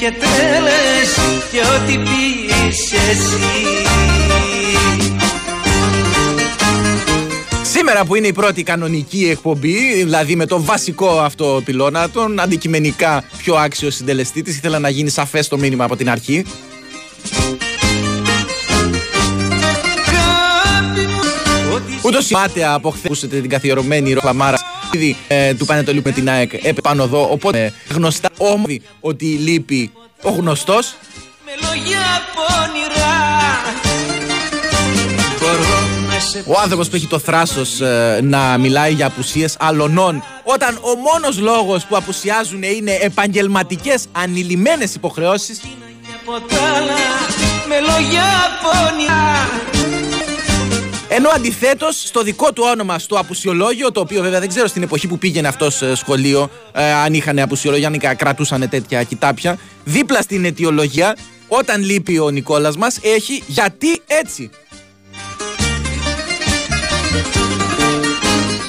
και τρέλες και ό,τι πεις εσύ Σήμερα που είναι η πρώτη κανονική εκπομπή, δηλαδή με το βασικό αυτό πυλώνα, τον αντικειμενικά πιο άξιο συντελεστή της, ήθελα να γίνει σαφές το μήνυμα από την αρχή. Ούτως μάταια από χθες ακούσετε την καθιερωμένη ροχλαμάρα ε, του Πανετολίου με την ΑΕΚ έπε πάνω εδώ, οπότε ε, γνωστά όμορφη ότι λείπει ο γνωστός. Με λόγια πονηρά Ο άνθρωπος που έχει το θράσος ε, να μιλάει για απουσίες αλωνών όταν ο μόνος λόγος που απουσιάζουν είναι επαγγελματικές ανηλυμένες υποχρεώσεις. Με λόγια πονηρά ενώ αντιθέτως στο δικό του όνομα στο απουσιολόγιο, το οποίο βέβαια δεν ξέρω στην εποχή που πήγαινε αυτός σχολείο, ε, αν είχαν απουσιολόγια, αν κρατούσαν τέτοια κοιτάπια, δίπλα στην αιτιολογία, όταν λείπει ο Νικόλας μας, έχει γιατί έτσι.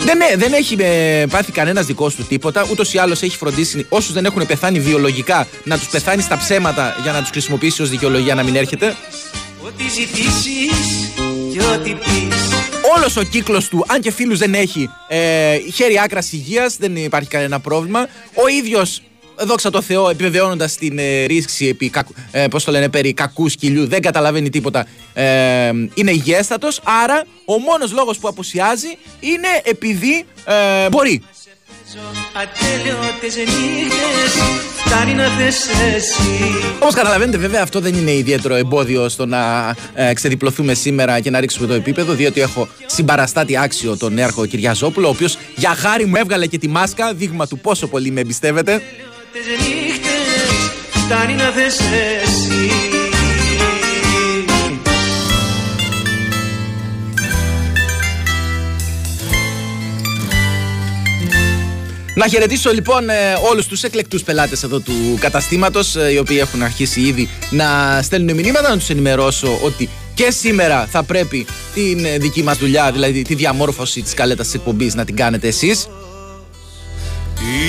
Δεν, ναι, δεν έχει ε, πάθει κανένας δικός του τίποτα. Ούτως ή άλλως έχει φροντίσει όσους δεν έχουν πεθάνει βιολογικά να τους πεθάνει στα ψέματα για να τους χρησιμοποιήσει ως δικαιολογία να μην έρχεται. Ό,τι ζητήσεις και ό,τι πεις. Όλος ο κύκλος του, αν και φίλους δεν έχει, ε, χέρι άκρας υγείας, δεν υπάρχει κανένα πρόβλημα. Ο ίδιος δόξα τω Θεώ, επιβεβαιώνοντας την ε, ρίξη επί, κακου, ε, πώς το λένε, περί κακού σκυλιού, δεν καταλαβαίνει τίποτα. Ε, είναι υγιέστατος. Άρα, ο μόνος λόγος που απουσιάζει είναι επειδή ε, μπορεί. Όπως καταλαβαίνετε, βέβαια, αυτό δεν είναι ιδιαίτερο εμπόδιο στο να ε, ξεδιπλωθούμε σήμερα και να ρίξουμε το επίπεδο, διότι έχω συμπαραστάτη άξιο τον Νέαρχο Κυριαζόπουλο, ο οποίος για χάρη μου έβγαλε και τη μάσκα, δείγμα του πόσο πολύ με εμπιστεύεται. Να χαιρετήσω λοιπόν ε, όλους τους εκλεκτούς πελάτες εδώ του καταστήματος ε, οι οποίοι έχουν αρχίσει ήδη να στέλνουν μηνύματα να τους ενημερώσω ότι και σήμερα θα πρέπει την ε, δική μας δουλειά δηλαδή τη διαμόρφωση της καλέτας της εκπομπής να την κάνετε εσείς.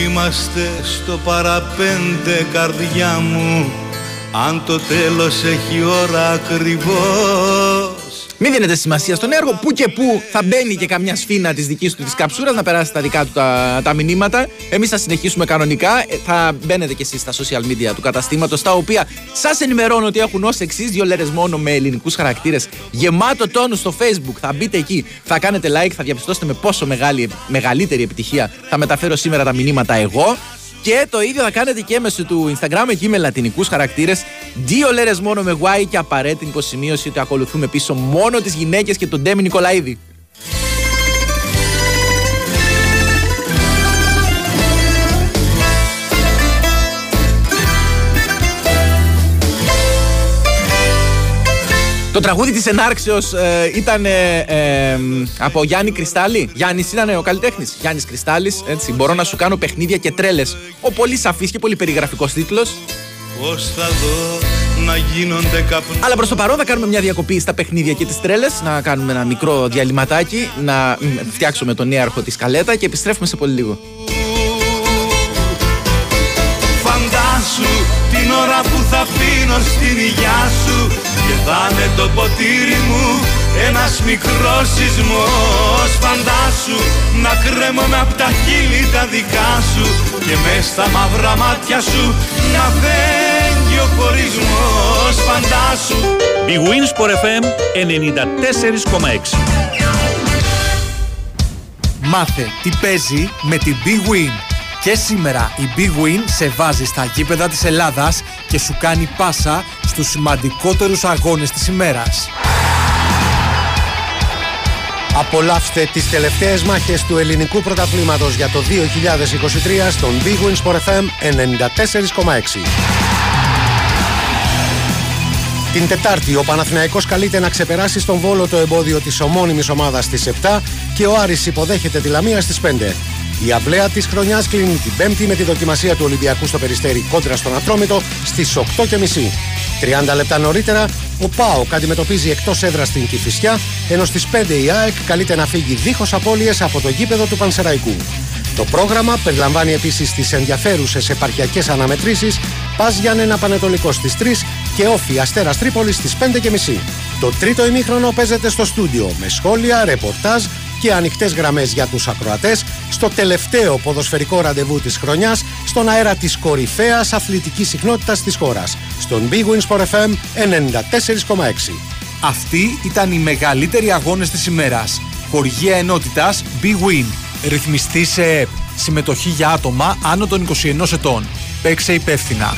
Είμαστε στο παραπέντε καρδιά μου. Αν το τέλος έχει ώρα ακριβώς μην δίνετε σημασία στον έργο. Που και που θα μπαίνει και καμιά σφίνα της δικής του της καψούρας να περάσει τα δικά του τα, τα μηνύματα. Εμείς θα συνεχίσουμε κανονικά. Ε, θα μπαίνετε κι εσείς στα social media του καταστήματος, τα οποία σας ενημερώνω ότι έχουν ως εξής δύο λέρες μόνο με ελληνικούς χαρακτήρες. Γεμάτο τόνο στο Facebook. Θα μπείτε εκεί, θα κάνετε like, θα διαπιστώσετε με πόσο μεγάλη, μεγαλύτερη επιτυχία θα μεταφέρω σήμερα τα μηνύματα εγώ. Και το ίδιο θα κάνετε και μέσω του Instagram εκεί με λατινικούς χαρακτήρες. Δύο λέρες μόνο με Y και απαραίτητη υποσημείωση ότι ακολουθούμε πίσω μόνο τις γυναίκες και τον Ντέμι Νικολαίδη. Το τραγούδι της ενάρξεως ε, ήταν ε, ε, από Γιάννη Κρυστάλλη. Γιάννης ήταν ο καλλιτέχνης. Γιάννης Κρυστάλλης, έτσι. Μπορώ να σου κάνω παιχνίδια και τρέλες. Ο πολύ σαφής και πολύ περιγραφικός τίτλος. Πώς θα δω να γίνονται καπνοί. Αλλά προς το παρόν θα κάνουμε μια διακοπή στα παιχνίδια και τις τρέλες. Να κάνουμε ένα μικρό διαλυματάκι. Να φτιάξουμε τον νέαρχο της Καλέτα και επιστρέφουμε σε πολύ λίγο. Ώρα που θα πίνω στην υγειά σου και θα είναι το ποτήρι μου ένας μικρός σεισμός. Φαντάσου να κρέμομαι απ' τα χείλη τα δικά σου Και μες στα μαύρα μάτια σου να φέγγει ο χωρισμός. Φαντάσου. Big Wins for FM 94,6 Μάθε τι παίζει με την Big Win. Και σήμερα η Big Win σε βάζει στα γήπεδα της Ελλάδας και σου κάνει πάσα στους σημαντικότερους αγώνες της ημέρας. Απολαύστε τις τελευταίες μάχες του ελληνικού πρωταθλήματος για το 2023 στον Big Win Sport FM 94,6. Την Τετάρτη ο Παναθηναϊκός καλείται να ξεπεράσει στον Βόλο το εμπόδιο της ομώνυμης ομάδας στις 7 και ο Άρης υποδέχεται τη Λαμία στις 5. Η αυλαία της χρονιάς κλείνει την Πέμπτη με τη δοκιμασία του Ολυμπιακού στο Περιστέρι κόντρα στον Ατρόμητο στις 8.30. 30 λεπτά νωρίτερα, ο ΠΑΟΚ αντιμετωπίζει εκτός έδρας στην Κηφισιά, ενώ στις 5 η ΑΕΚ καλείται να φύγει δίχως απώλειες από το γήπεδο του Πανσεραϊκού. Το πρόγραμμα περιλαμβάνει επίσης τις ενδιαφέρουσες επαρχιακές αναμετρήσεις Πας Γιάννενα Πανετολικό στις 3 και Όφη Αστέρας Τρίπολης στις 5.30. Το τρίτο ημίχρονο παίζεται στο στούντιο με σχόλια, ρεπορτάζ και ανοιχτές γραμμές για τους ακροατές στο τελευταίο ποδοσφαιρικό ραντεβού της χρονιάς στον αέρα της κορυφαίας αθλητικής συχνότητας της χώρας. Στον Big Wins for FM 94,6. Αυτοί ήταν οι μεγαλύτεροι αγώνες της ημέρας. Χορηγία ενότητας Big Win. Ρυθμιστή σε ΕΠ. Συμμετοχή για άτομα άνω των 21 ετών. Παίξε υπεύθυνα.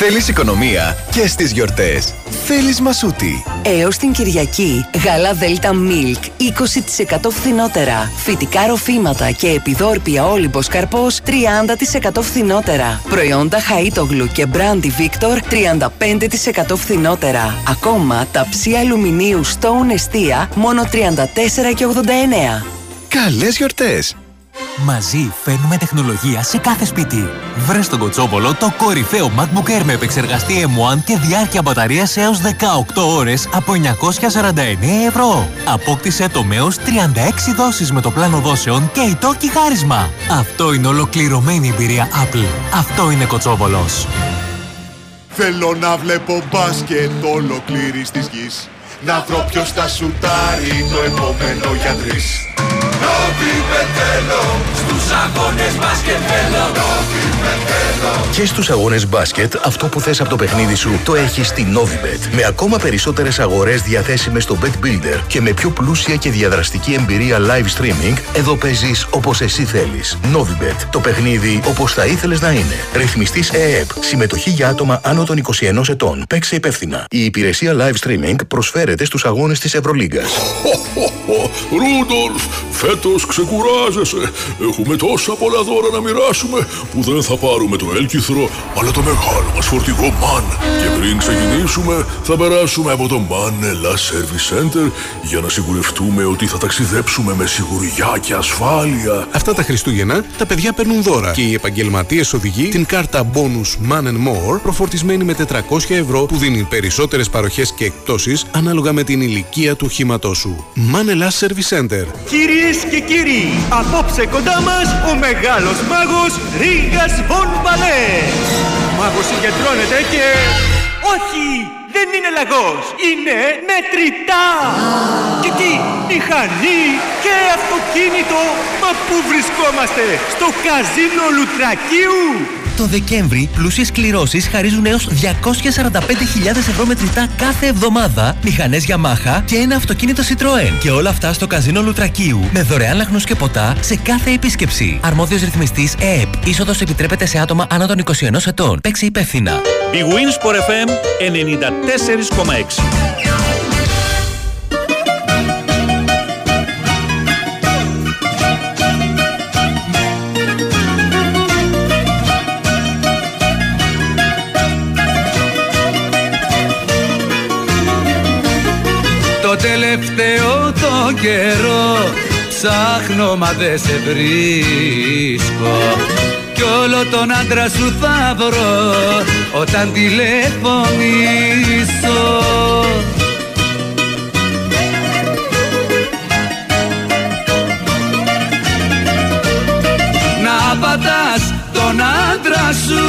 Θέλεις οικονομία και στις γιορτές. Θέλεις μασούτη. Έως την Κυριακή, γάλα Δέλτα Milk 20% φθηνότερα. Φυτικά ροφήματα και επιδόρπια όλυμπος καρπός 30% φθηνότερα. Προϊόντα Χαΐτογλου και Μπράντι Victor 35% φθηνότερα. Ακόμα τα ψία αλουμινίου Stone Εστία μόνο 34,89. Καλές γιορτές. Μαζί φέρνουμε τεχνολογία σε κάθε σπίτι. Βρες στον Κοτσόπολο το κορυφαίο MacBook Air με επεξεργαστή M1 και διάρκεια μπαταρίας έως 18 ώρες από 949 ευρώ. Απόκτησε το με έως 36 δόσεις με το πλάνο δόσεων και η τόκη χάρισμα. Αυτό είναι ολοκληρωμένη εμπειρία Apple. Αυτό είναι Κοτσόπολος. Θέλω να βλέπω μπάσκετ ολοκλήρης της γης Να βρω ποιος θα σουτάρει το επόμενο για τρεις Νόβι θέλω στους αγώνες μπάσκετ θέλω Και στους αγώνες μπάσκετ, αυτό που θες από το παιχνίδι σου το έχεις στη Novibet. Με ακόμα περισσότερες αγορές διαθέσιμες στο Bet Builder και με πιο πλούσια και διαδραστική εμπειρία live streaming, εδώ παίζεις όπως εσύ θέλεις. Novibet. Το παιχνίδι όπως θα ήθελες να είναι. Ρυθμιστής ΕΕΠ. Συμμετοχή για άτομα άνω των 21 ετών. Παίξε υπεύθυνα. Η υπηρεσία live streaming προσφέρεται στους αγώνες της Ευρωλίγκας. Ρούντολφ, φέτος ξεκουράζεσαι. Έχουμε τόσα πολλά δώρα να μοιράσουμε που δεν θα πάρουμε το έλκυθρο, αλλά το μεγάλο μας φορτηγό MAN. Και πριν ξεκινήσουμε, θα περάσουμε από το MAN Ελλάς Service Center για να σιγουρευτούμε ότι θα ταξιδέψουμε με σιγουριά και ασφάλεια. Αυτά τα Χριστούγεννα τα παιδιά παίρνουν δώρα και οι επαγγελματίες οδηγοί την κάρτα bonus Man and More προφορτισμένη με 400 ευρώ που δίνει περισσότερες παροχές και εκπτώσεις ανάλογα με την ηλικία του οχήματό σου. Man Ελλάς Service Center. Κυρίες και κύριοι, απόψε κοντά μας ο μεγάλος μάγος Ρίγας Βον Μπαλέ. Ο μάγος συγκεντρώνεται και... Όχι, δεν είναι λαγός, είναι μετρητά. Και τι, μηχανή και αυτοκίνητο, μα πού βρισκόμαστε, στο καζίνο Λουτρακίου; Το Δεκέμβρη, πλούσιες κληρώσεις χαρίζουν έως 245.000 ευρώ μετρητά κάθε εβδομάδα, μηχανές Yamaha και ένα αυτοκίνητο Citroën. Και όλα αυτά στο καζίνο Λουτρακίου με δωρεάν λαχνούς και ποτά σε κάθε επίσκεψη. Αρμόδιος ρυθμιστής ΕΕΠ. Είσοδος επιτρέπεται σε άτομα άνω των 21 ετών. Παίξει υπεύθυνα. Big Wins for FM 94,6. Τελευταίο το καιρό. Ψάχνω μα δεν σε βρίσκω. Κι όλο τον άντρα σου θα βρω όταν τηλεφωνήσω. Να πατάς τον άντρα σου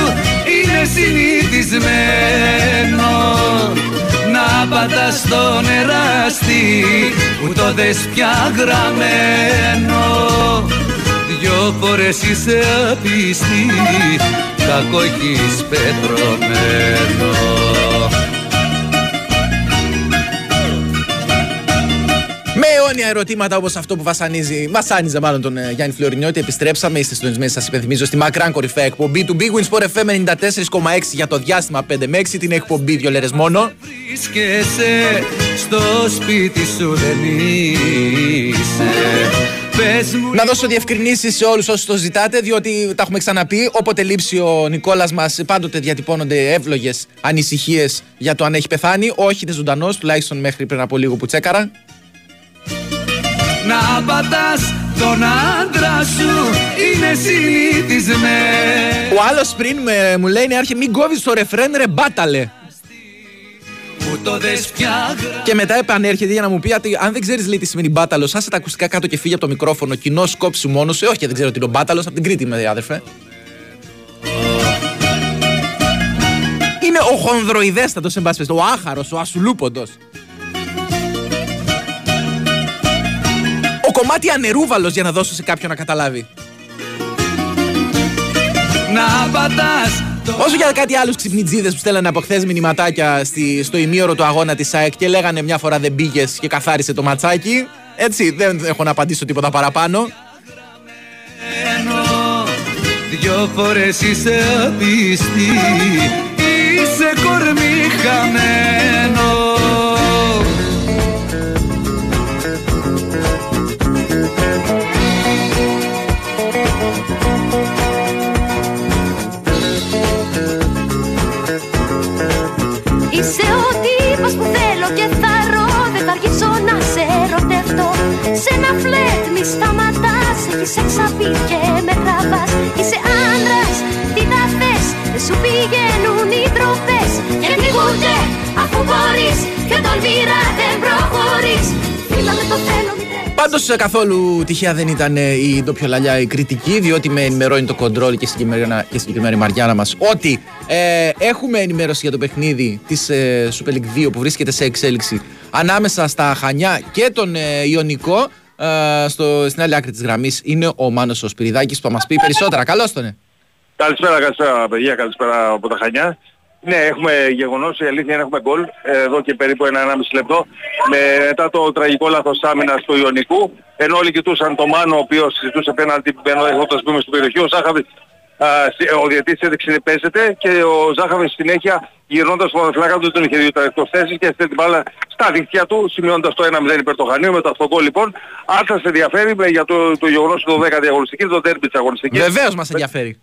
είναι συνηθισμένο να πατάς στον εράστη που το δες πια γραμμένο. Δυο φορές είσαι απίστη κακό έχεις πετρωμένο ερωτήματα όπως αυτό που βασανίζει, βασάνιζε μάλλον τον ε, Γιάννη Φλωρινιώτη. Επιστρέψαμε, είστε συντονισμένοι, σας υπενθυμίζω, στη μακράν κορυφαία εκπομπή του Big Wins for FM 94,6 για το διάστημα 5 με 6. Την εκπομπή δύο λέρες μόνο. Βρίσκεσαι στο σπίτι σου δεν είσαι Πες μου Να δώσω διευκρινήσεις σε όλους όσους το ζητάτε, διότι τα έχουμε ξαναπεί. Όποτε λείψει ο Νικόλας μας, πάντοτε διατυπώνονται εύλογες ανησυχίες για το αν έχει πεθάνει. Όχι, είναι ζωντανός, τουλάχιστον μέχρι πριν από λίγο που τσέκαρα. Να πατάς τον άντρα σου είναι συνηθισμένος Ο άλλος πριν με, μου λέει, ναι, άρχε μην κόβεις το ρεφρέν, ρε μπάταλε. μου το δες πια Και μετά επανέρχεται για να μου πει ότι αν δεν ξέρεις λέει τι σημαίνει μπάταλος, άσε τα ακουστικά κάτω και φύγει από το μικρόφωνο. Κοινό σκόψη μόνος σου. Ε, όχι, δεν ξέρω τι είναι ο μπάταλος. Από την Κρήτη είμαι, άδερφε. Είναι ο χονδροειδέστατος, εν πάση περιπτώσει, ο άχαρος, ο ασουλούποντος. Κομμάτι ανερούβαλος για να δώσω σε κάποιον να καταλάβει. Να πατάς Όσο για κάτι άλλους ξυπνιτζίδε που στέλνανε από χθες μηνυματάκια στη, στο ημίωρο του αγώνα της ΑΕΚ και λέγανε μια φορά δεν πήγες και καθάρισε το ματσάκι. Έτσι, δεν έχω να απαντήσω τίποτα παραπάνω. Δυο φορές είσαι απίστη Είσαι κορμί χαμένο Είσαι ο τύπος που θέλω και θα ρω. Δεν θα αργήσω να σε ερωτευτώ. Σε ένα φλετ μη σταματάς. Έχεις εξαπεί και με τραβάς. Είσαι άντρας, τι θα θες. Δεν σου πηγαίνουν οι τροφές Και πνιγούνται αφού μπορείς. Και τολμήρα δεν προχωρείς Πάντως καθόλου τυχαία δεν ήταν ε, η ντόπιολαλιά η κριτική, διότι με ενημερώνει το κοντρόλ και συγκεκριμένα, και συγκεκριμένα η Μαριάννα μας ότι ε, έχουμε ενημέρωση για το παιχνίδι της ε, Super League 2 που βρίσκεται σε εξέλιξη ανάμεσα στα Χανιά και τον ε, Ιωνικό. Ε, στο, στην άλλη άκρη της γραμμής είναι ο Μάνος ο Σπυριδάκης που θα μας πει περισσότερα. Καλώς τον. Καλησπέρα, καλησπέρα παιδιά, καλησπέρα από τα Χανιά. Ναι, έχουμε γεγονός, η αλήθεια είναι έχουμε γκολ ε, εδώ και περίπου ένα 1,5 λεπτό. Με, μετά το τραγικό λάθος άμυνας του Ιωνικού ενώ όλοι κοιτούσαν τον Μάνο ο οποίος συζητούσε πέναντι ενώ έχοντας μπούμε στην περιοχή ο Ζάχαβης α, συ- ο διαιτής έδειξε παίζεται και ο Ζάχαβης στη συνέχεια γυρνώντας τον φλάκα του τον είχε δει τα εκτός θέσης και έστειλε την μπάλα στα δίχτυα του σημειώνοντας το 1-0 υπέρ το Χανίου με το αυτό γκολ λοιπόν. Αν σας ενδιαφέρει με- για το, το γεγονός του 12 διαγωνιστικής, το τέρμπι της αγωνιστικής. Βεβαίως μας ενδιαφέρει.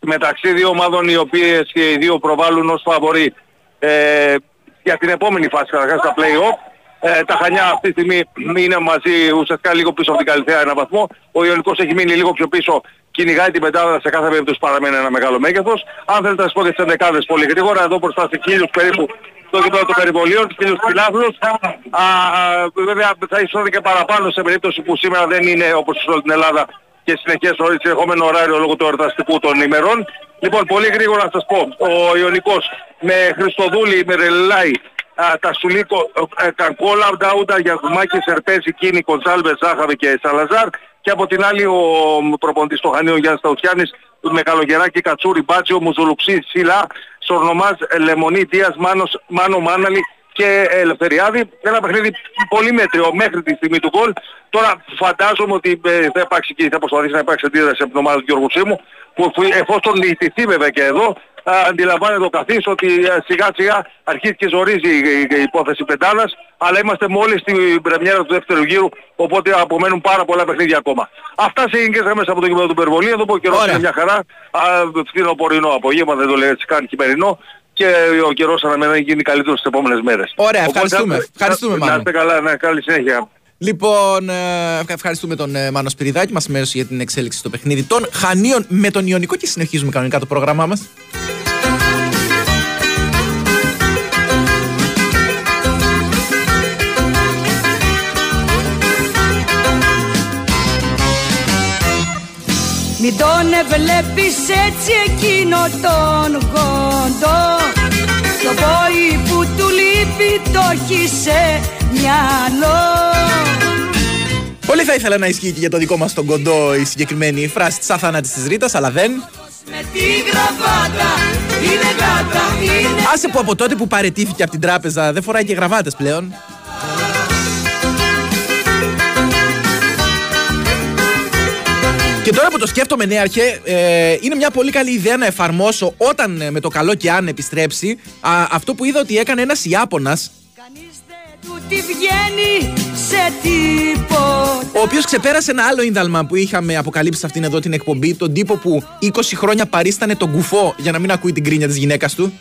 Μεταξύ δύο ομάδων οι οποίες και οι δύο προβάλλουν ως φαβοροί ε, για την επόμενη φάση καταρχάς στα play-off. Ε, τα Χανιά αυτή τη στιγμή είναι μαζί ουσιαστικά λίγο πίσω από την Καλυθέα ένα βαθμό. Ο Ιωνικός έχει μείνει λίγο πιο πίσω, κυνηγάει την πεντάδα, σε κάθε περίπτωση παραμένει ένα μεγάλο μέγεθος. Αν θέλετε να σας πω και τις ενδεκάδες πολύ γρήγορα, εδώ μπροστά σε χίλιους περίπου το γήπεδο των περιβολίων, τους χίλιους φιλάθλους. Α, α, βέβαια θα ήσουν και παραπάνω σε περίπτωση που σήμερα δεν είναι όπως σε όλη την Ελλάδα και συνεχές το συνεχόμενο ωράριο λόγω του εορταστικού των ημερών. Λοιπόν, πολύ γρήγορα να σας πω, ο Ιωνικός με Χριστοδούλη, με Ρελάη, α, τα Σουλίκο, ε, Κανκόλα, Ντάουντα, Γιαγουμάκη, Σερπέζη, Κίνη, Κονσάλβες, Ζάχαβε και Σαλαζάρ και από την άλλη ο προπονητής των Χανίων Γιάννης Ταουτιάνης με Καλογεράκη, Κατσούρη, Μπάτσιο, Μουζουλουξή, Σιλά, Σορνομάς, Λεμονή, Δίας, Μάνος, Μάνο Μάναλη και Ελευθεριάδη. Ένα παιχνίδι πολύ μέτριο μέχρι τη στιγμή του γκολ. Τώρα φαντάζομαι ότι ε, θα υπάρξει και θα προσπαθήσει να υπάρξει αντίδραση από την ομάδα του Γιώργου Σίμου που που εφόσον νηστηθεί βέβαια και εδώ α, αντιλαμβάνεται ο καθής ότι ε, σιγά σιγά αρχίζει και ζορίζει η, η- η υπόθεση πεντάδας αλλά είμαστε μόλις στην πρεμιέρα του δεύτερου γύρου οπότε απομένουν πάρα πολλά παιχνίδια ακόμα. Αυτά σε μέσα μέσα από το κήπεδο του Περβολή. Εδώ που ο καιρός είναι μια χαρά. Α, φθινοπορεινό απόγευμα δεν το λέει έτσι καν χειμερινό και ο καιρός αναμένει να γίνει καλύτερος στις επόμενες μέρες. Ωραία, Οπότε, ευχαριστούμε. να- Ευχαριστούμε, να, Μάνο. να είστε καλά, ναι, καλή συνέχεια. Λοιπόν, ε, ευχα- ευχαριστούμε τον ε, Μάνο Σπυριδάκη. Μας ενημέρωσε για την εξέλιξη στο παιχνίδι των Χανίων με τον Ιωνικό και συνεχίζουμε κανονικά το πρόγραμμά μας. Μην τον βλέπεις έτσι εκείνο τον κοντό Το πόη που του λείπει το έχεις σε μυαλό Πολύ θα ήθελα να ισχύει και για το δικό μας τον κοντό η συγκεκριμένη φράση της αθάνατης της Ρίτα, αλλά δεν. Με τη γραβάτα είναι γάτα είναι Άσε που από τότε που παρετήθηκε από την τράπεζα δεν φοράει και γραβάτες πλέον. Και τώρα που το σκέφτομαι, ναι, αρχέ, ε, είναι μια πολύ καλή ιδέα να εφαρμόσω όταν ε, με το καλό και αν επιστρέψει α, αυτό που είδα ότι έκανε ένας Ιάπωνας. Του τη βγαίνει σε τίποτα. Ο οποίος ξεπέρασε ένα άλλο ίνταλμα που είχαμε αποκαλύψει σε αυτήν εδώ την εκπομπή, τον τύπο που 20 χρόνια παρίστανε τον κουφό για να μην ακούει την κρίνια της γυναίκας του.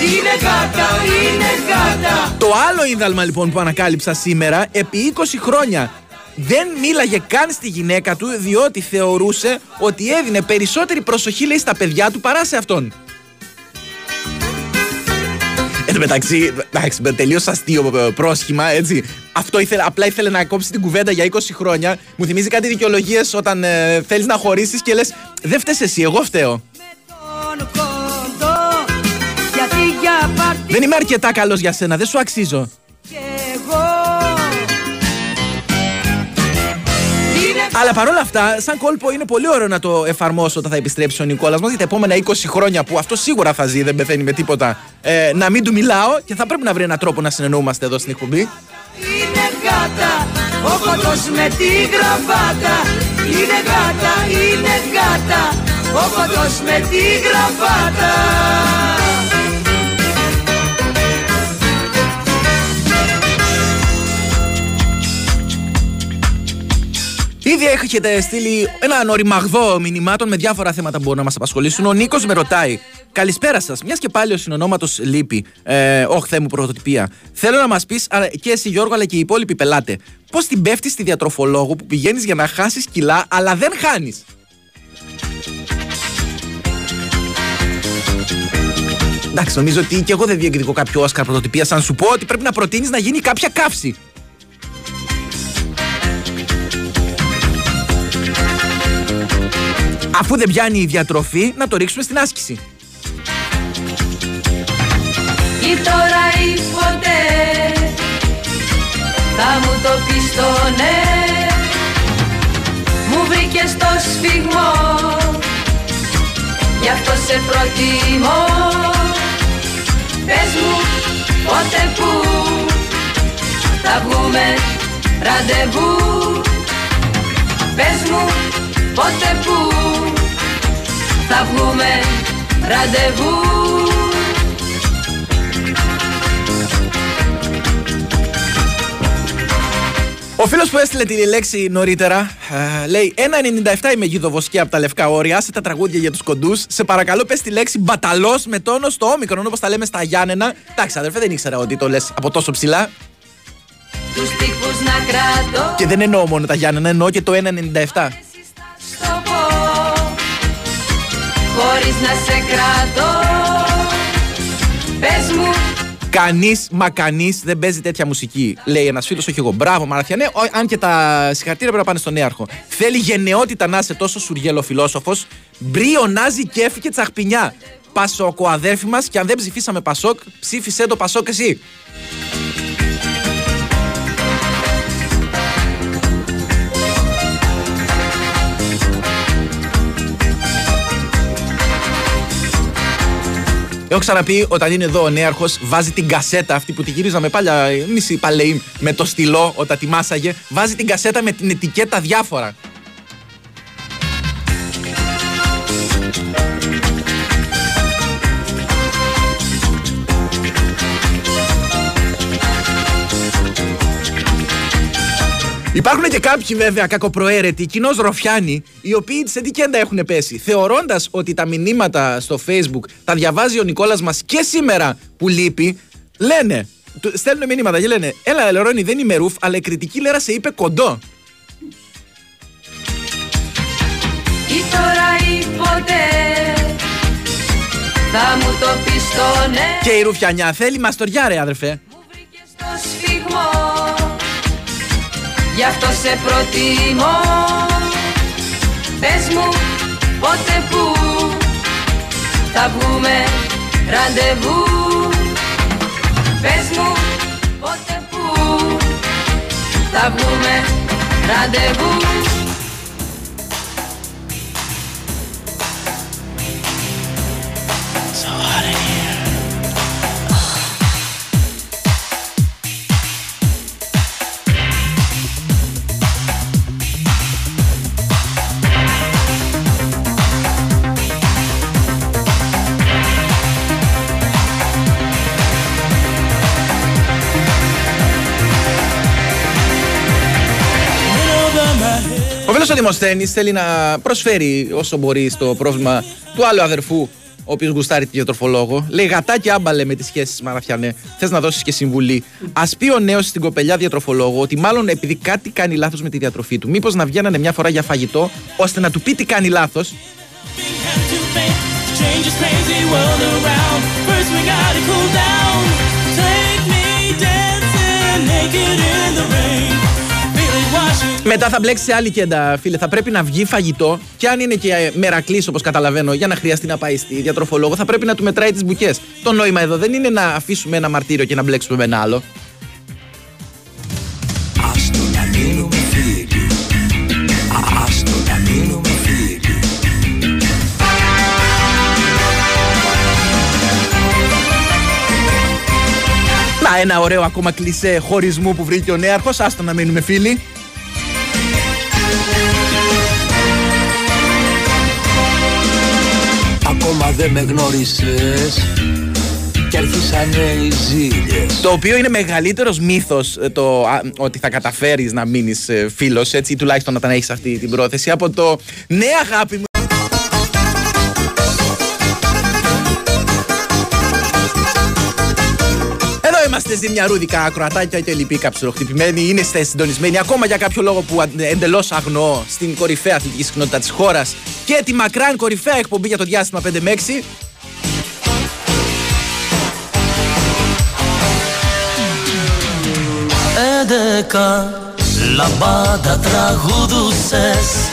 Είναι γάτα, είναι γάτα. Το άλλο ίνταλμα λοιπόν που ανακάλυψα σήμερα, επί 20 χρόνια δεν μίλαγε καν στη γυναίκα του διότι θεωρούσε ότι έδινε περισσότερη προσοχή λέει στα παιδιά του παρά σε αυτόν. Εν τω μεταξύ, εντάξει, με τελείως αστείο ε, πρόσχημα, έτσι. Αυτό ήθελε, απλά ήθελε να κόψει την κουβέντα για 20 χρόνια. Μου θυμίζει κάτι δικαιολογίες όταν ε, θέλεις να χωρίσεις και λες: Δεν φταίει εσύ, εγώ φταίω. Γιατί για πάρτι Δεν είμαι αρκετά καλός για σένα, δεν σου αξίζω. Αλλά παρόλα αυτά, σαν κόλπο είναι πολύ ωραίο να το εφαρμόσω όταν θα επιστρέψει ο Νικόλας μα για τα επόμενα 20 χρόνια που αυτό σίγουρα θα ζει, δεν πεθαίνει με τίποτα. Ε, να μην του μιλάω και θα πρέπει να βρει έναν τρόπο να συνεννοούμαστε εδώ στην εκπομπή. Είναι γάτα Ο κοντός με τη γραβάτα Είναι γάτα, είναι γάτα Ο κοντός με τη γραβάτα έχετε στείλει έναν οριμαγδό μηνυμάτων με διάφορα θέματα που μπορούν να μας απασχολήσουν. Ο Νίκος με ρωτάει: Καλησπέρα σας. Μιας και πάλι ο συνονόματος λείπει. Ε, όχ, Θεέ μου, πρωτοτυπία. Θέλω να μας πεις και εσύ, Γιώργο, αλλά και οι υπόλοιποι πελάτε. Πώς την πέφτεις στη διατροφολόγο που πηγαίνεις για να χάσεις κιλά, αλλά δεν χάνεις; Εντάξει, νομίζω ότι και εγώ δεν διεκδικώ κάποιο Όσκαρ πρωτοτυπίας. Αν σου πω ότι πρέπει να προτείνεις να γίνει κάποια καύση. Αφού δεν πιάνει η διατροφή, να το ρίξουμε στην άσκηση. Ή τώρα ή ποτέ Θα μου το πεις το ναι. Μου βρήκε στο σφιγμό Γι' αυτό σε προτιμώ. Πες μου πότε που Θα βγούμε ραντεβού. Πες μου πότε που Θα βγούμε ραντεβού Ο φίλο που έστειλε τη λέξη νωρίτερα ε, λέει: Ένα 97 είμαι γίδοβοσκή από τα λευκά όρια. Άσε τα τραγούδια για του κοντού. Σε παρακαλώ, πε τη λέξη μπαταλό με τόνο στο όμικρον, όπω τα λέμε στα Γιάννενα. Εντάξει, αδερφέ, δεν ήξερα ότι το λε από τόσο ψηλά. Τους τοίχους να κρατώ Και δεν εννοώ μόνο τα Γιάννενα, εννοώ και το 1,97. Χωρίς να σε κρατώ Πες μου Κανείς, μα κανείς δεν παίζει τέτοια μουσική. Λέει ένας φίλος, όχι εγώ. Μπράβο, Μαραθιανέ. Ο- Αν και τα συγχαρητήρια πρέπει να πάνε στον Νέαρχο. Θέλει γενναιότητα να είσαι τόσο σουργέλο φιλόσοφος. Μπρίο, Νάζι, κέφι και τσαχπινιά. Πασόκο, αδέρφη μας, και αν δεν ψηφίσαμε Πασόκ, ψήφισε το Πασόκ εσύ. Έχω ξαναπεί όταν είναι εδώ ο νέαρχος, βάζει την κασέτα αυτή που τη γυρίζαμε παλιά, εμείς οι παλαιοί, με το στυλό όταν τη μάσαγε. Βάζει την κασέτα με την ετικέτα διάφορα. Υπάρχουν και κάποιοι βέβαια κακοπροαίρετοι, κοινώς ροφιάνοι, οι οποίοι σε τι κέντα έχουν πέσει; Θεωρώντας ότι τα μηνύματα στο Facebook τα διαβάζει ο Νικόλας μας και σήμερα που λείπει, λένε, του- στέλνουν μηνύματα και λένε: Έλα, Ελερώνη, δεν είμαι ρουφ, αλλά η κριτική λέρα σε είπε κοντό. Ή τώρα ή ποτέ Θα μου το πεις το ναι Και η ρουφιανιά θέλει μαστοριά, ρε αδερφέ. στο σφιγμό Γι' αυτό σε προτιμώ. Πες μου πότε που Θα βγούμε ραντεβού. Πες μου πότε που Θα βγούμε ραντεβού. Ο Παπέλο ο Δημοσθένης θέλει να προσφέρει όσο μπορεί στο πρόβλημα του άλλου αδερφού, ο οποίος γουστάρει τη διατροφολόγο. Λέει γατάκι άμπαλε με τις σχέσεις Μαραφιανέ. Θες να δώσεις και συμβουλή. Α πει ο νέος στην κοπελιά διατροφολόγο ότι μάλλον επειδή κάτι κάνει λάθος με τη διατροφή του, μήπως να βγαίνανε μια φορά για φαγητό, ώστε να του πει τι κάνει λάθος. Μετά θα μπλέξει σε άλλη κέντα, φίλε. Θα πρέπει να βγει φαγητό και αν είναι και μερακλής, όπως καταλαβαίνω, για να χρειαστεί να πάει στη διατροφολόγο, θα πρέπει να του μετράει τις μπουκέ. Το νόημα εδώ δεν είναι να αφήσουμε ένα μαρτύριο και να μπλέξουμε με ένα άλλο. Άστο να μείνουμε φίλοι Άστο να μείνουμε φίλοι Να, ένα ωραίο ακόμα κλισέ χωρισμού που βρήκε ο νέαρχος. Άστο να μείνουμε φίλοι. Ακόμα δεν με γνώρισες και αρχίσανε οι ζήλιες Το οποίο είναι μεγαλύτερος μύθος το α, ότι θα καταφέρεις να μείνεις φίλος, έτσι, ή τουλάχιστον όταν έχεις αυτή την πρόθεση, από το ναι, αγάπη μου. Είμαστε ζημιαρούδικα, ακροατάκια και λοιποί καψουροχτυπημένοι. Είναι είστε συντονισμένοι ακόμα για κάποιο λόγο που εντελώς αγνοώ στην κορυφαία αθλητική συχνότητα της χώρας και τη μακράν κορυφαία εκπομπή για το διάστημα 5 με 6. Έντεκα λαμπάντα τραγουδούσες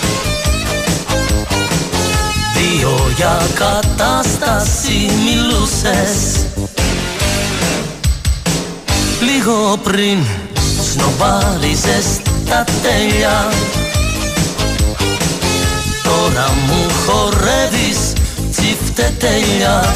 Δύο για κατάσταση μιλούσες Λίγο πριν σνομπάριζες τα τέλεια. Τώρα μου χορεύεις τσίφτε τέλεια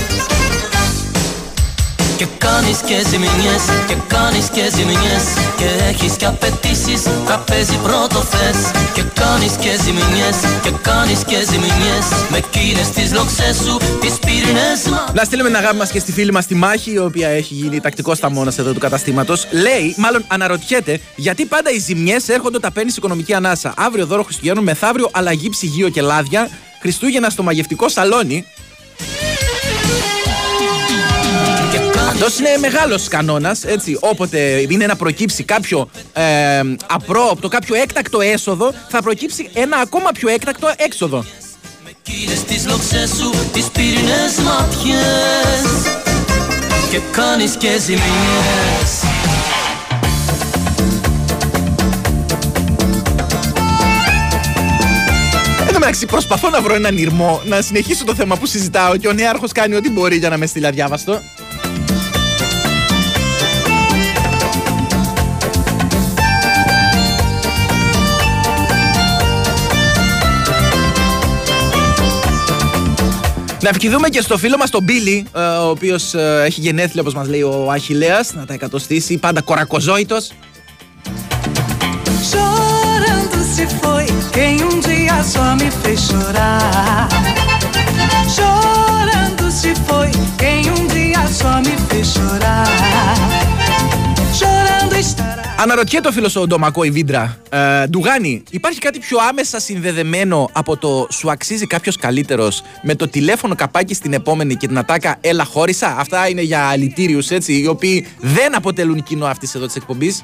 και κάνεις και ζημιές και κάνεις και ζημιές Και έχεις και απαιτήσεις, τραπέζι πρώτο θες Και κάνεις και ζημιές και κάνεις και ζημιές Με κίνες τις λοξές σου, τις πύρινες μας Να στείλουμε ένα αγάπη μας και στη φίλη μας τη Μάχη, η οποία έχει γίνει τακτικό σταμόνας εδώ του καταστήματος. Λέει, μάλλον αναρωτιέται, γιατί πάντα οι ζημιές έρχονται όταν παίρνεις οικονομική ανάσα. Αύριο δώρο Χριστουγέννων, μεθαύριο αλλαγή ψυγείο και λάδια. Χριστούγεννα στο μαγευτικό σαλόνι. Αυτό είναι μεγάλος κανόνας, έτσι. Όποτε είναι να προκύψει κάποιο ε, απρόοπτο, κάποιο έκτακτο έσοδο, θα προκύψει ένα ακόμα πιο έκτακτο έξοδο. Κίνες τις λοξές σου, τις πύρινες ματιές Και κάνεις και ζημιές Εν τω μεταξύ, προσπαθώ να βρω έναν ήρμο, να συνεχίσω το θέμα που συζητάω και ο νέαρχος κάνει ό,τι μπορεί για να με στείλει αδιάβαστο. Να ευχηθούμε και στο φίλο μας τον Μπίλι, ε, ο οποίος ε, έχει γενέθλια όπως μας λέει ο Αχιλέας, να τα εκατοστήσει, πάντα κορακοζόητος. Chorando se foi quem um dia só me fez chorar. Chorando se foi quem um dia só me fez chorar. Chorando estará. Αναρωτιέται ο φίλος ο Ντομακό η Βίντρα. Ε, Ντουγάνι, υπάρχει κάτι πιο άμεσα συνδεδεμένο από το σου αξίζει κάποιος καλύτερος με το τηλέφωνο καπάκι στην επόμενη και την ατάκα Έλα χώρισα. Αυτά είναι για αλητήριους έτσι, οι οποίοι δεν αποτελούν κοινό αυτής εδώ της εκπομπής.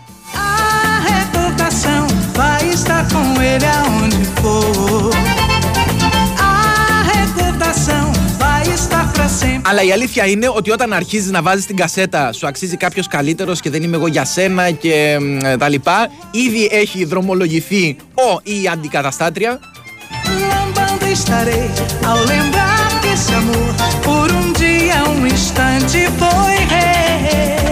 A recordação Αλλά η αλήθεια είναι ότι όταν αρχίζεις να βάζεις την κασέτα σου αξίζει κάποιος καλύτερος και δεν είμαι εγώ για σένα και μ, τα λοιπά, ήδη έχει δρομολογηθεί ο ή η αντικαταστάτρια. Lambando estarei ao lembrar que esse amor por um dia, um instante foi rei.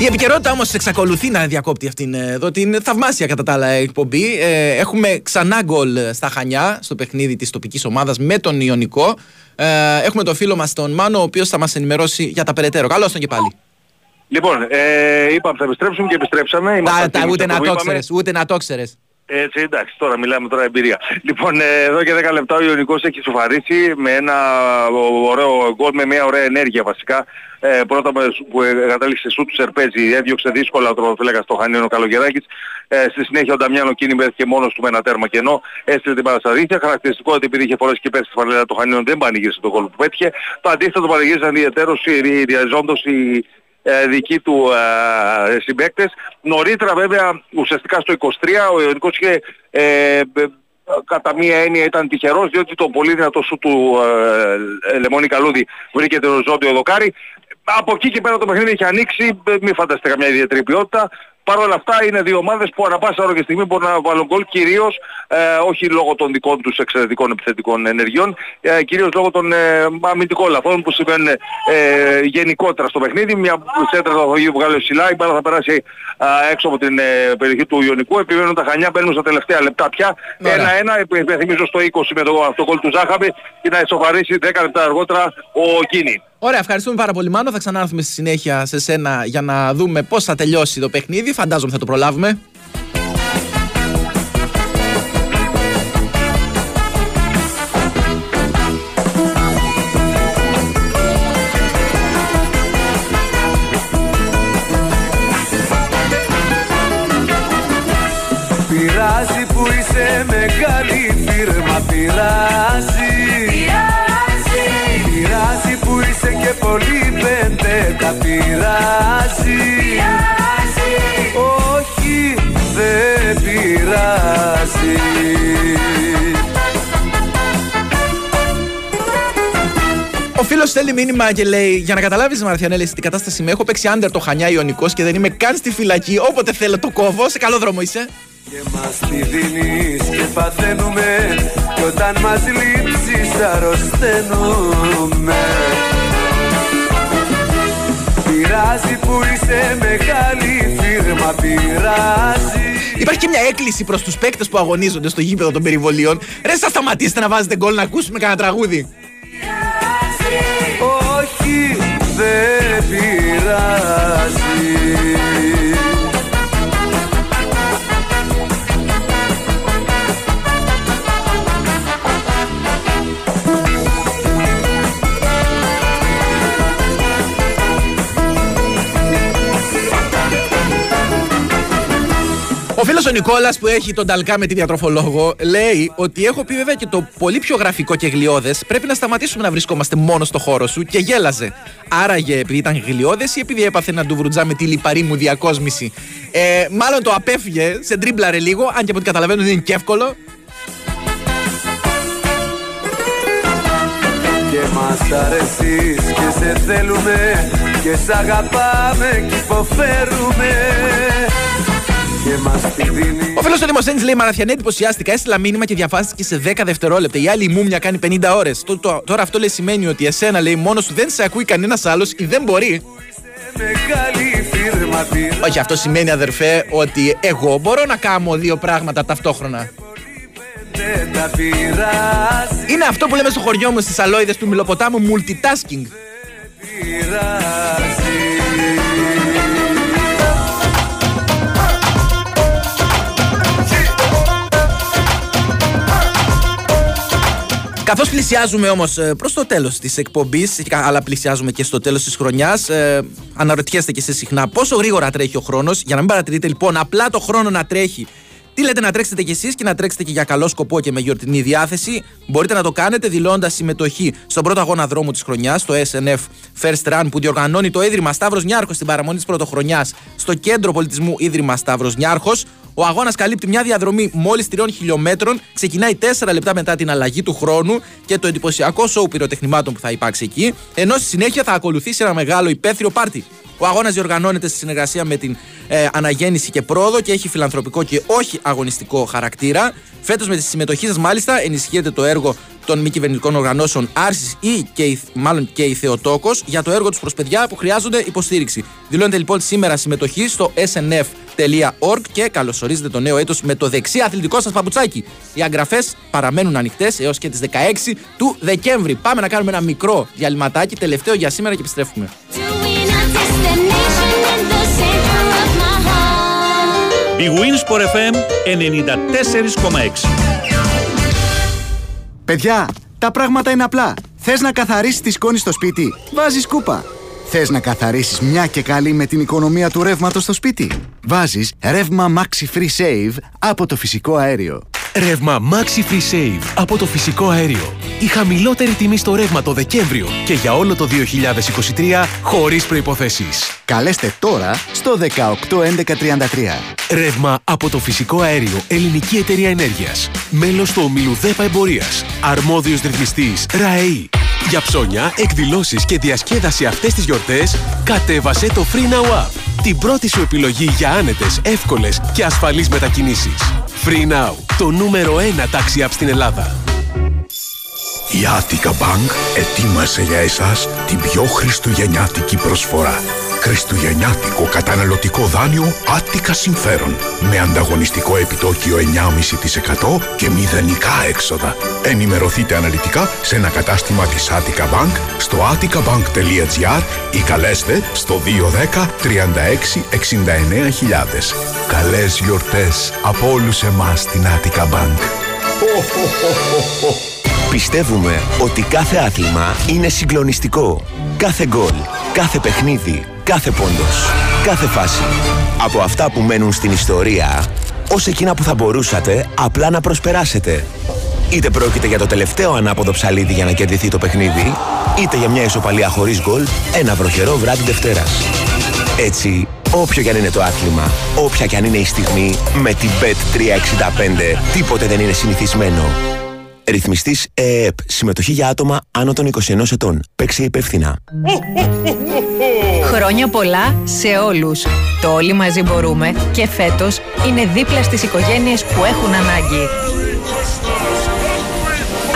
Η επικαιρότητα όμως εξακολουθεί να διακόπτει αυτήν ε, εδώ την θαυμάσια κατά τα άλλα εκπομπή. Ε, έχουμε ξανά γκολ στα Χανιά στο παιχνίδι της τοπικής ομάδας με τον Ιωνικό. Ε, έχουμε τον φίλο μας τον Μάνο, ο οποίος θα μας ενημερώσει για τα περαιτέρω. Καλώς τον και πάλι. Λοιπόν, ε, είπαμε θα επιστρέψουμε και επιστρέψαμε. Τα, Ήμασταν τα, στην ούτε, να που το είπαμε. ξέρεις, ούτε να το ξέρεις. Έτσι, εντάξει, τώρα μιλάμε τώρα εμπειρία. Λοιπόν, ε, εδώ και 10 λεπτά ο Ιωνικός έχει σοφαρίσει με ένα ωραίο γκολ, με μια ωραία ενέργεια βασικά. Ε, πρώτα με- που εγκατέλειξε σου του Σερπέζη, έδιωξε δύσκολα ο τροφοφύλακας στο Χανίων ο Καλογεράκης. Ε, στη συνέχεια ο Νταμιάνο Κίνη βρέθηκε μόνος του με ένα τέρμα κενό, έστειλε την παρασταδίθια. Χαρακτηριστικό ότι επειδή είχε φορέσει και πέρσι στη φανέλα του Χανίων δεν πανηγύρισε τον γκολ που πέτυχε. Το αντίθετο πανηγύρισαν ιδιαίτερως οι διαζώντος οι ε, δικοί του ε, συμπαίκτες. Νωρίτερα βέβαια ουσιαστικά στο 23 ο Ιωνικός είχε ε, ε, κατά μία έννοια ήταν τυχερός διότι το πολύ δυνατό σου του ε, ε, Λεμόνι Καλούδη βρήκε το ζώντιο δοκάρι. από εκεί και πέρα το παιχνίδι έχει ανοίξει, ε, μην φανταστείτε καμιά ιδιαίτερη ποιότητα. Παρ' όλα αυτά είναι δύο ομάδες που ανά πάσα ώρα και στιγμή μπορούν να βάλουν γκολ κυρίως ε, όχι λόγω των δικών τους εξαιρετικών επιθετικών ενεργειών, ε, κυρίως λόγω των ε, αμυντικών λαθών που συμβαίνουν ε, γενικότερα στο παιχνίδι. Μια σέντρα θα βγάλει ο Σιλά, η μπάλα θα περάσει α, έξω από την ε, περιοχή του Ιωνικού. Επιμένουν τα Χανιά, μπαίνουν στα τελευταία λεπτά πια. Ένα-ένα, υπενθυμίζω στο 20 με το αυτό γκολ του Ζάχαμπη και να ισοφαρίσει 10 λεπτά αργότερα ο Κίνη. Ωραία, ευχαριστούμε πάρα πολύ Μάνο. Θα ξανάρθουμε στη συνέχεια σε σένα για να δούμε πώς θα τελειώσει το παιχνίδι. Φαντάζομαι θα το προλάβουμε. Πειράζει που είσαι μεγάλη φίρμα Πειράζει Πειράζει φίλος στέλνει μήνυμα και λέει: Για να καταλάβεις, Μαρθιανέλη, τι κατάσταση με έχω παίξει άντερ το Χανιά Ιωνικός και δεν είμαι καν στη φυλακή. Όποτε θέλω το κόβω. Σε καλό δρόμο είσαι. Και μας τη δίνεις και παθαίνουμε Κι όταν μας λείψεις αρρωσταίνουμε Πειράζει που είσαι μεγάλη φίρμα Πειράζει Υπάρχει και μια έκκληση προς τους παίκτες που αγωνίζονται στο γήπεδο των περιβολίων. Ρε, σας σταματήστε να βάζετε γκολ να ακούσουμε κανένα τραγούδι. Δεν πειράζει Ο φίλος ο Νικόλας που έχει τον Ταλκά με τη διατροφολόγο λέει ότι έχω πει βέβαια και το πολύ πιο γραφικό και γλιώδες. Πρέπει να σταματήσουμε να βρισκόμαστε μόνο στο χώρο σου και γέλαζε. Άραγε επειδή ήταν γλιώδες ή επειδή έπαθε να του βρουτζά με τη λιπαρή μου διακόσμηση. Ε, μάλλον το απέφυγε, σε τρίμπλαρε λίγο, αν και από ό,τι καταλαβαίνω δεν είναι και εύκολο. Και μας αρέσεις και σε θέλουμε Και σ' αγαπάμε και υποφέρουμε Ο φίλος του Δημοσένη λέει: Μαραθιανέ, εντυπωσιάστηκα. Έστειλα μήνυμα και διαφάστηκε σε 10 δευτερόλεπτα. Η άλλη η μούμια κάνει 50 ώρες. Τώρα αυτό λέει σημαίνει ότι εσένα λέει μόνος σου δεν σε ακούει κανένας άλλος ή δεν μπορεί. μεγάλη φίρμα πειράζει Όχι, αυτό σημαίνει αδερφέ ότι εγώ μπορώ να κάνω δύο πράγματα ταυτόχρονα. τα πειράζει Είναι αυτό που λέμε στο χωριό μου στις αλόιδες του Μιλοποτάμου multitasking. Καθώς πλησιάζουμε όμως προς το τέλος της εκπομπής, αλλά πλησιάζουμε και στο τέλος της χρονιάς, ε, αναρωτιέστε και εσείς συχνά πόσο γρήγορα τρέχει ο χρόνος. Για να μην παρατηρείτε λοιπόν απλά το χρόνο να τρέχει. Τι λέτε να τρέξετε κι εσείς και να τρέξετε και για καλό σκοπό και με γιορτινή διάθεση. Μπορείτε να το κάνετε δηλώνοντα συμμετοχή στον πρώτο αγώνα δρόμου της χρονιάς, το SNF First Run, που διοργανώνει το Ίδρυμα Σταύρος Νιάρχος στην παραμονή της πρωτοχρονιάς στο Κέντρο Πολιτισμού Ίδρυμα Σταύρος Νιάρχος. Ο αγώνας καλύπτει μια διαδρομή μόλις 3 χιλιόμετρων, ξεκινάει 4 λεπτά μετά την αλλαγή του χρόνου και το εντυπωσιακό σοου πυροτεχνημάτων που θα υπάρξει εκεί, ενώ στη συνέχεια θα ακολουθήσει ένα μεγάλο υπαίθριο πάρτι. Ο αγώνας διοργανώνεται στη συνεργασία με την ε, Αναγέννηση και Πρόοδο και έχει φιλανθρωπικό και όχι αγωνιστικό χαρακτήρα. Φέτος με τη συμμετοχή σας, μάλιστα, ενισχύεται το έργο των μη κυβερνητικών οργανώσεων Άρσης ή και, η- μάλλον και η Θεοτόκος για το έργο τους προς παιδιά που χρειάζονται υποστήριξη. Δηλώνεται λοιπόν σήμερα συμμετοχή στο snf.org και καλωσορίζετε το νέο έτο με το δεξί αθλητικό σα παπουτσάκι. Οι αγγραφέ παραμένουν ανοιχτέ έω και τι 16 του Δεκέμβρη. Πάμε να κάνουμε ένα μικρό διαλυματάκι, τελευταίο για σήμερα και επιστρέφουμε. Η Winsport FM 94,6 Παιδιά, τα πράγματα είναι απλά. Θε να καθαρίσει τη σκόνη στο σπίτι, βάζει κούπα. Θες να καθαρίσεις μια και καλή με την οικονομία του ρεύματος στο σπίτι, βάζεις ρεύμα Maxi Free Save από το φυσικό αέριο. Ρεύμα Maxi Free Save από το φυσικό αέριο. Η χαμηλότερη τιμή στο ρεύμα το Δεκέμβριο και για όλο το 2023 χωρίς προϋποθέσεις. Καλέστε τώρα στο 181133. Ρεύμα από το φυσικό αέριο Ελληνική Εταιρεία Ενέργειας. Μέλος του ομίλου ΔΕΠΑ Εμπορίας. Αρμόδιος ρυθμιστής ΡΑΕΗ. Για ψώνια, εκδηλώσεις και διασκέδαση αυτές τις γιορτές, κατέβασε το Free Now App. Την πρώτη σου επιλογή για άνετες, εύκολες και ασφαλείς μετακινήσεις. Free Now, το νούμερο 1 τάξη app στην Ελλάδα. Η Attica Bank ετοίμασε για εσάς την πιο χριστουγεννιάτικη προσφορά. Χριστουγεννιάτικο καταναλωτικό δάνειο Attica Συμφέρον με ανταγωνιστικό επιτόκιο 9,5% και μηδενικά έξοδα. Ενημερωθείτε αναλυτικά σε ένα κατάστημα της Attica Bank στο atticabank.gr ή καλέστε στο 210 36 69 χιλιάδες. Καλές γιορτές από όλους εμάς στην Attica Bank. Πιστεύουμε ότι κάθε άθλημα είναι συγκλονιστικό. Κάθε γκολ, κάθε παιχνίδι, κάθε πόντος, κάθε φάση. Από αυτά που μένουν στην ιστορία, ως εκείνα που θα μπορούσατε απλά να προσπεράσετε. Είτε πρόκειται για το τελευταίο ανάποδο ψαλίδι για να κερδιθεί το παιχνίδι, είτε για μια ισοπαλία χωρίς γκολ, ένα βροχερό βράδυ Δευτέρας. Έτσι, όποιο κι αν είναι το άθλημα, όποια κι αν είναι η στιγμή, με την Bet365 τίποτε δεν είναι συνηθισμένο. Ρυθμιστής ΕΕΠ. Συμμετοχή για άτομα άνω των 21 ετών. Παίξε υπεύθυνα. Χρόνια πολλά σε όλους. Το όλοι μαζί μπορούμε και φέτος είναι δίπλα στις οικογένειες που έχουν ανάγκη.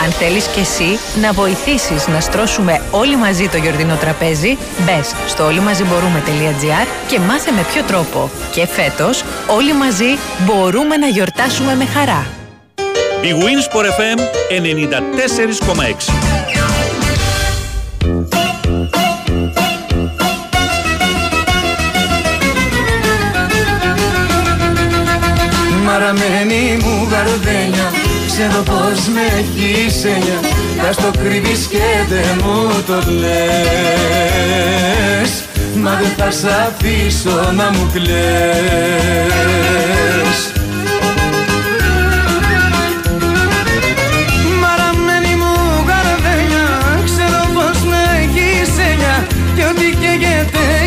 Αν θέλεις και εσύ να βοηθήσεις να στρώσουμε όλοι μαζί το γιορτινό τραπέζι, μπες στο όλοιμαζιμπορούμε.gr και μάθε με ποιο τρόπο. Και φέτος όλοι μαζί μπορούμε να γιορτάσουμε με χαρά. Η Winsport FM 94,6 Μαραμένη μου γαρδένια Ξέρω πως με έχεις έννοια. Θα στο κρύβεις και δεν μου το λες. Μα δεν θα σ' αφήσω να μου κλαις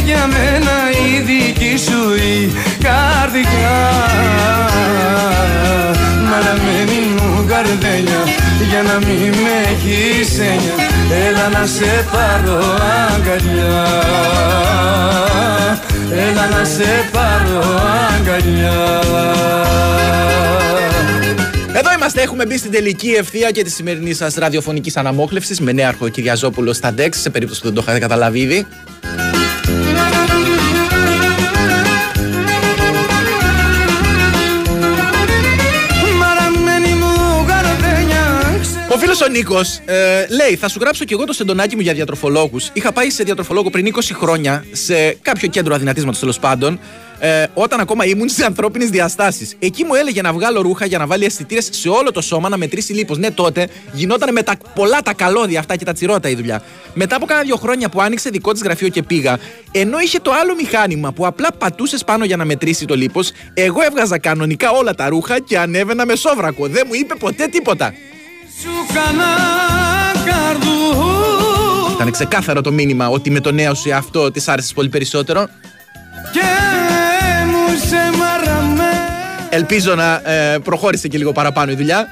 για μένα η δική σου η καρδιά. Μαραμένη μου καρδένια Για να μην με έχεις έννοια. Έλα να σε πάρω αγκαλιά. Έλα να σε πάρω αγκαλιά. Εδώ είμαστε, έχουμε μπει στην τελική ευθεία και τη σημερινή σας ραδιοφωνικής αναμόχλευσης με νέαρχο Κυριαζόπουλο στα DEX, σε περίπτωση που δεν το είχατε καταλάβει ήδη. thank you Ο φίλος ο Νίκος ε, λέει: Θα σου γράψω και εγώ το σεντονάκι μου για διατροφολόγους. Είχα πάει σε διατροφολόγο πριν 20 χρόνια σε κάποιο κέντρο αδυνατίσματος τέλος πάντων. Ε, όταν ακόμα ήμουν σε ανθρώπινες διαστάσεις. Εκεί μου έλεγε να βγάλω ρούχα για να βάλει αισθητήρες σε όλο το σώμα να μετρήσει λίπος. Ναι, τότε γινόταν με τα πολλά τα καλώδια αυτά και τα τσιρότα η δουλειά. Μετά από κάνα δύο χρόνια που άνοιξε δικό της γραφείο και πήγα, ενώ είχε το άλλο μηχάνημα που απλά πατούσες πάνω για να μετρήσει το λίπος, εγώ έβγαζα κανονικά όλα τα ρούχα και ανέβαινα με σόβρακο. Δεν μου είπε ποτέ τίποτα. Σου κάνα καρδού Ήταν ξεκάθαρο το μήνυμα ότι με το νέο σου αυτό της άρεσες πολύ περισσότερο. Και μου σε μαραμένη Ελπίζω να ε, προχώρησε και λίγο παραπάνω η δουλειά.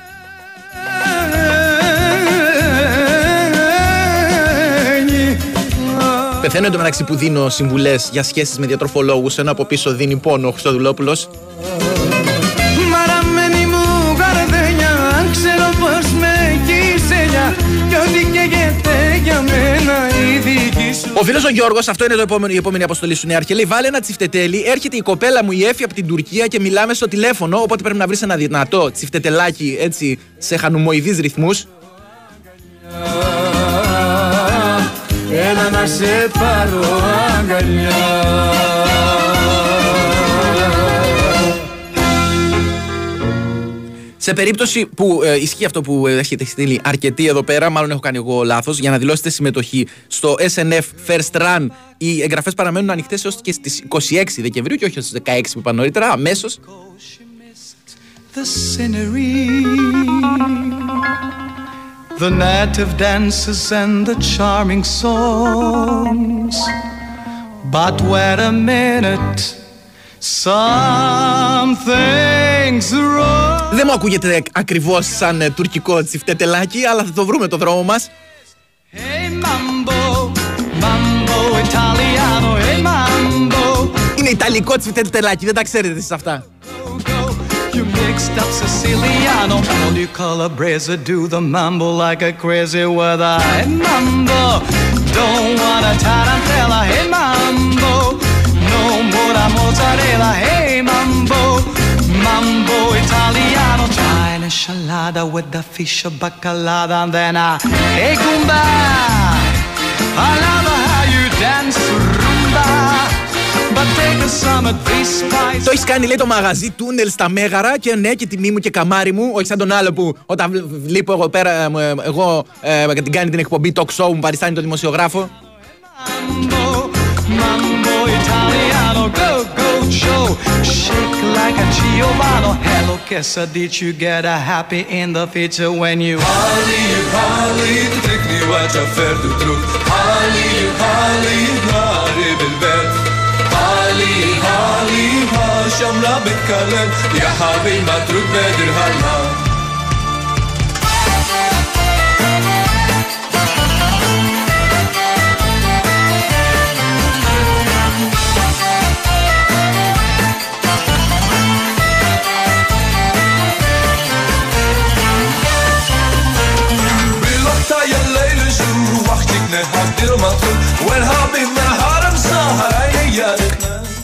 Πεθαίνω εντωμεταξύ που δίνω συμβουλές για σχέσεις με διατροφολόγους, ενώ από πίσω δίνει πόνο ο Χριστοδουλόπουλος. Για μένα η δική σου Ο φίλος ο Γιώργος, αυτό είναι το επόμενο, η επόμενη αποστολή σου, Νεάρχε. Λέει: Βάλε ένα τσιφτετέλι. Έρχεται η κοπέλα μου η Εφη από την Τουρκία και μιλάμε στο τηλέφωνο. Οπότε πρέπει να βρεις ένα δυνατό τσιφτετελάκι έτσι σε χανουμοειδεί ρυθμούς. Έλα να σε πάρω αγκαλιά Σε περίπτωση που ε, ισχύει αυτό που ε, έχετε στείλει αρκετοί εδώ πέρα, μάλλον έχω κάνει εγώ λάθος, για να δηλώσετε συμμετοχή στο SNF First Run, οι εγγραφές παραμένουν ανοιχτές έως και στις 26 Δεκεμβρίου και όχι στι 16 που είπα νωρίτερα, αμέσως. the scenery, the native dances and the charming songs. But wait a minute, something's wrong. Δεν μου ακούγεται ακριβώ σαν ε, τουρκικό τσιφτετελάκι, αλλά θα το βρούμε το δρόμο μα. Hey mambo, mambo Italiano, hey mambo. Είναι ιταλικό τσιτελτελάκι, δεν τα ξέρετε εσείς αυτά. You mixed up Siciliano, all you Calabrese do the mambo like a crazy weather. Hey mambo, don't wanna tarantella. Hey mambo, no more la mozzarella. Hey mambo, mambo Italiano. Try an enchilada with the fish bacalada, and then I, hey Goomba, I love how you dance rumba. But take the summer this spice. Το έχεις κάνει λέει το μαγαζί τούνελ στα Μέγαρα και ναι και τιμή μου και καμάρι μου. Όχι σαν τον άλλο που όταν βλ- βλέπω εγώ πέρα, ε, ε, εγώ ε, την κάνει την εκπομπή talk show μου παριστάνει τον δημοσιογράφο. show. Shake like a Giovanni. Hello, Kessa, did you get a happy in the future when you... Holly, Holly, the trick me watch a fair to truth. Hali, hali, trekni vața ferdu trup. Hali, I'm belbel. Hali, hali, ha, shamla bekalen. Ya habil matruk bedir halal.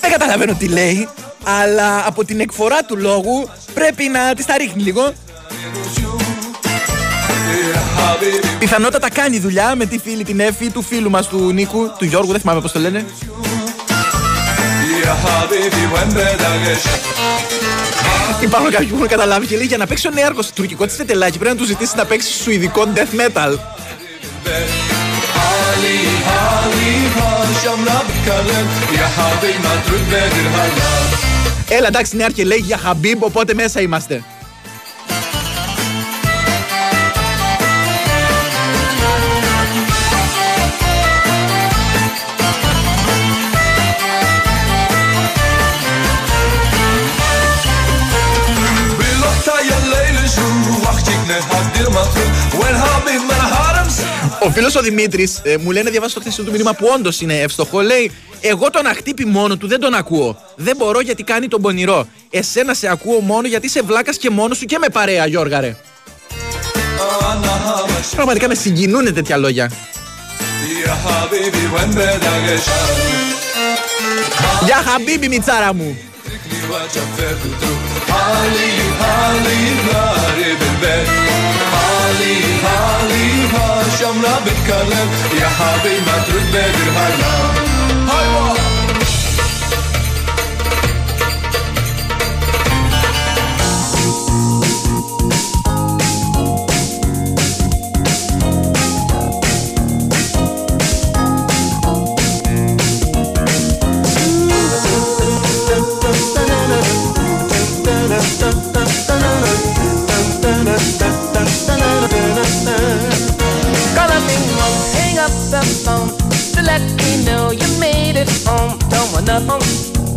Δεν καταλαβαίνω τι λέει, αλλά από την εκφορά του λόγου πρέπει να της τα ρίχνει λίγο. Πιθανότατα κάνει δουλειά με τη φίλη την έφη του φίλου μας του Νίκου, του Γιώργου, δεν θυμάμαι πώς το λένε. Υπάρχουν κάποιοι που έχουν καταλάβει και λέει για να παίξει ο νέαρχος τουρκικό της φετελάκι πρέπει να του ζητήσεις να παίξεις σουηδικό death metal. Ya Έλα εντάξει είναι και λέει για Χαμπίμπ οπότε μέσα είμαστε ο φίλο ο Δημήτρη ε, μου να διαβάσω το χθεσινό του μήνυμα που όντω είναι εύστοχο. Λέει: Εγώ τον αχτύπη μόνο του δεν τον ακούω. Δεν μπορώ γιατί κάνει τον πονηρό. Εσένα σε ακούω μόνο γιατί σε βλάκα και μόνο σου και με παρέα, Γιώργαρε. Πραγματικά με συγκινούν τέτοια λόγια. Γεια χαμπίμπι μιτσάρα μου تركني وتفر تترك حالي حالي ناري بالبيت حالي حالي ها شمرة بتكلم يا حبيبي ما ترد بدر nothing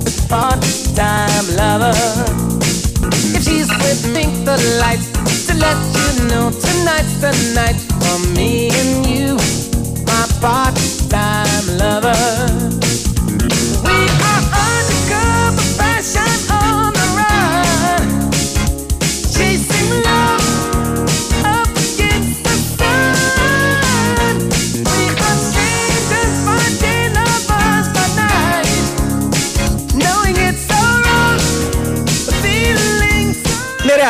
but part-time lover. If she's with Pink the Lights to let you know tonight's the night for me and you, my part-time lover.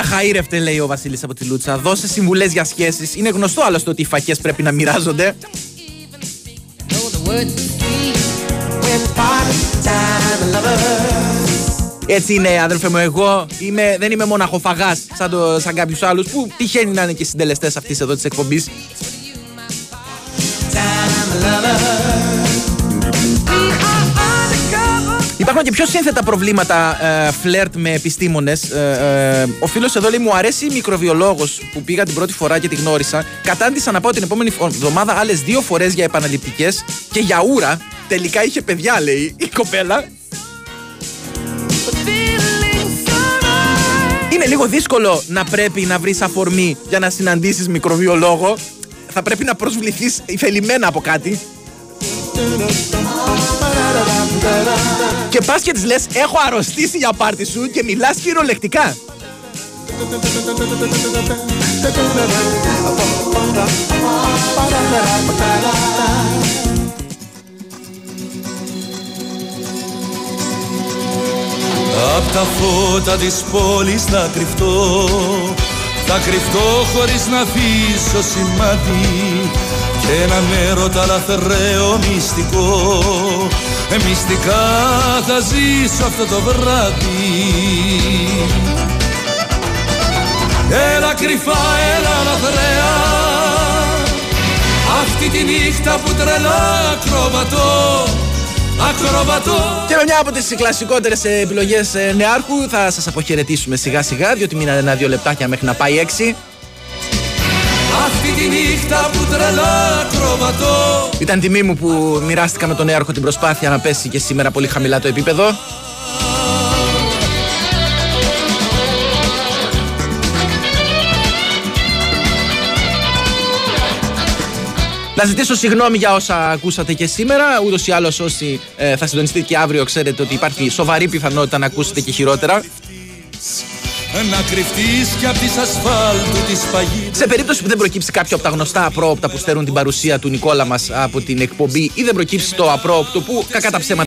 Ναι, ρε, αχαήρευτε, λέει ο Βασίλης από τη Λούτσα. Δώσε συμβουλές για σχέσεις. Είναι γνωστό άλλωστε ότι οι φακές πρέπει να μοιράζονται. the words sweet when part-time lovers. Έτσι είναι, αδελφέ μου. Εγώ είμαι, δεν είμαι μοναχοφαγά σαν, το, σαν κάποιους άλλους που τυχαίνει να είναι και συντελεστές αυτής εδώ της εκπομπής. Υπάρχουν και πιο σύνθετα προβλήματα ε, φλερτ με επιστήμονες. ο φίλος εδώ λέει: Μου αρέσει η μικροβιολόγος που πήγα την πρώτη φορά και τη γνώρισα. Κατάντησα να πάω την επόμενη φο- εβδομάδα άλλες δύο φορές για επαναληπτικές και για ούρα. Τελικά είχε παιδιά, λέει η κοπέλα. Είναι λίγο δύσκολο να πρέπει να βρεις αφορμή για να συναντήσεις μικροβιολόγο. θα πρέπει να προσβληθείς θελημένα από κάτι. Και πας και της λες έχω αρρωστήσει για πάρτι σου και μιλάς χειρολεκτικά. Απ' τα φώτα της πόλης θα κρυφτώ Θα κρυφτώ χωρίς να αφήσω σημάδι Και ένα έρωτα λαθρέο μυστικό. Ε, Μυστικά θα ζήσω αυτό το βράδυ. Έλα κρυφά, έλα λαθρέα Αυτή τη νύχτα που τρελά ακροβατώ Ακροβατώ Και με μια από τις κλασικότερες επιλογές νεάρχου θα σας αποχαιρετήσουμε σιγά σιγά, διότι μείνανε ένα-δύο λεπτάκια μέχρι να πάει έξι. Αυτή τη νύχτα που τρελά ακροβατώ Ήταν τιμή μου που μοιράστηκα με τον νεάρχο την προσπάθεια να πέσει και σήμερα πολύ χαμηλά το επίπεδο. Να ζητήσω συγγνώμη για όσα ακούσατε και σήμερα. Ούτως ή άλλως, όσοι ε, θα συντονιστείτε και αύριο, ξέρετε ότι υπάρχει σοβαρή πιθανότητα να ακούσετε και χειρότερα. Να κρυφτείς κι απ' τις ασφάλτου της παγίδας Σε περίπτωση που δεν προκύψει κάποιο από τα γνωστά απρόοπτα που στερούν την παρουσία του Νικόλα μας από την εκπομπή ή δεν προκύψει το απρόοπτο που κακά τα ψέματα